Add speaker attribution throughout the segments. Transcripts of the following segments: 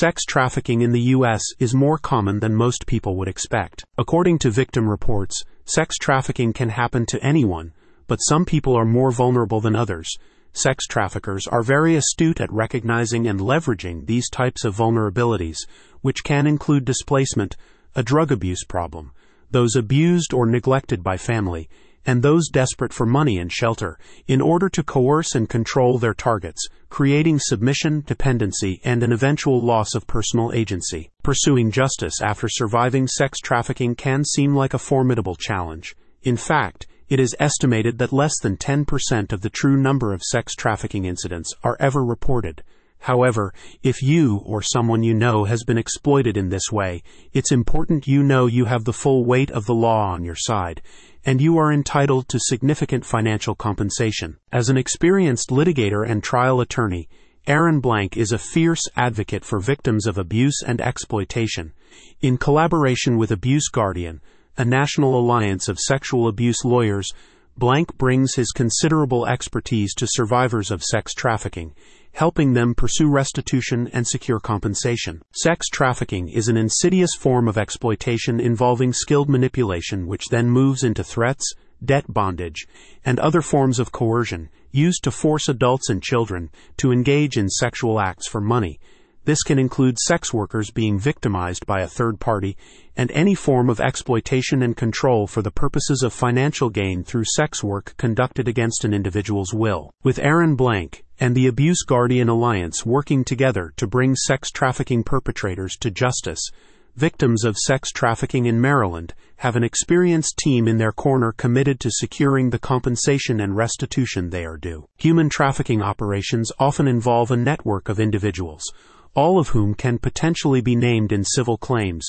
Speaker 1: sex trafficking in the U.S. is more common than most people would expect. According to victim reports, sex trafficking can happen to anyone, but some people are more vulnerable than others. Sex traffickers are very astute at recognizing and leveraging these types of vulnerabilities, which can include displacement, a drug abuse problem, those abused or neglected by family, and those desperate for money and shelter, in order to coerce and control their targets, creating submission, dependency, and an eventual loss of personal agency. Pursuing justice after surviving sex trafficking can seem like a formidable challenge. In fact, it is estimated that less than 10% of the true number of sex trafficking incidents are ever reported. However, if you or someone you know has been exploited in this way, it's important you know you have the full weight of the law on your side, and you are entitled to significant financial compensation. As an experienced litigator and trial attorney, Aaron Blank is a fierce advocate for victims of abuse and exploitation. In collaboration with Abuse Guardian, a national alliance of sexual abuse lawyers, Blank brings his considerable expertise to survivors of sex trafficking, helping them pursue restitution and secure compensation. Sex trafficking is an insidious form of exploitation involving skilled manipulation, which then moves into threats, debt bondage, and other forms of coercion used to force adults and children to engage in sexual acts for money this can include sex workers being victimized by a third party and any form of exploitation and control for the purposes of financial gain through sex work conducted against an individual's will. With Aaron Blank and the Abuse Guardian Alliance working together to bring sex trafficking perpetrators to justice, victims of sex trafficking in Maryland have an experienced team in their corner committed to securing the compensation and restitution they are due. Human trafficking operations often involve a network of individuals all of whom can potentially be named in civil claims.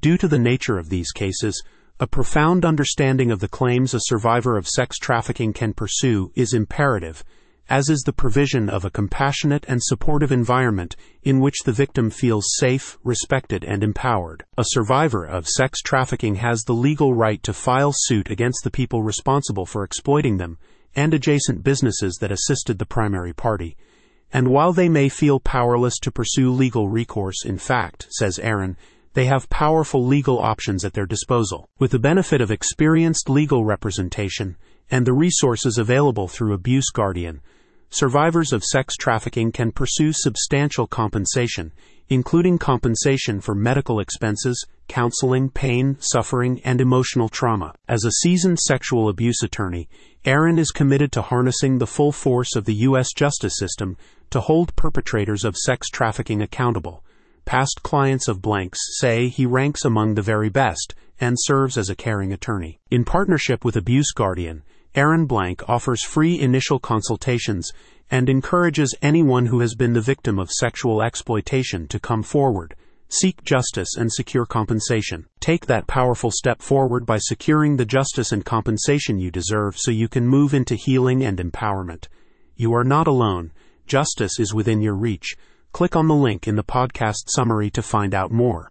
Speaker 1: Due to the nature of these cases, a profound understanding of the claims a survivor of sex trafficking can pursue is imperative, as is the provision of a compassionate and supportive environment in which the victim feels safe, respected, and empowered. A survivor of sex trafficking has the legal right to file suit against the people responsible for exploiting them and adjacent businesses that assisted the primary party. And while they may feel powerless to pursue legal recourse, in fact, says Aaron, they have powerful legal options at their disposal. With the benefit of experienced legal representation and the resources available through Abuse Guardian, survivors of sex trafficking can pursue substantial compensation, including compensation for medical expenses, counseling, pain, suffering, and emotional trauma. As a seasoned sexual abuse attorney, Aaron is committed to harnessing the full force of the U.S. justice system to hold perpetrators of sex trafficking accountable. Past clients of Blanks say he ranks among the very best and serves as a caring attorney. In partnership with Abuse Guardian, Aaron Blank offers free initial consultations and encourages anyone who has been the victim of sexual exploitation to come forward, seek justice, and secure compensation. Take that powerful step forward by securing the justice and compensation you deserve so you can move into healing and empowerment. You are not alone Justice is within your reach. Click on the link in the podcast summary to find out more.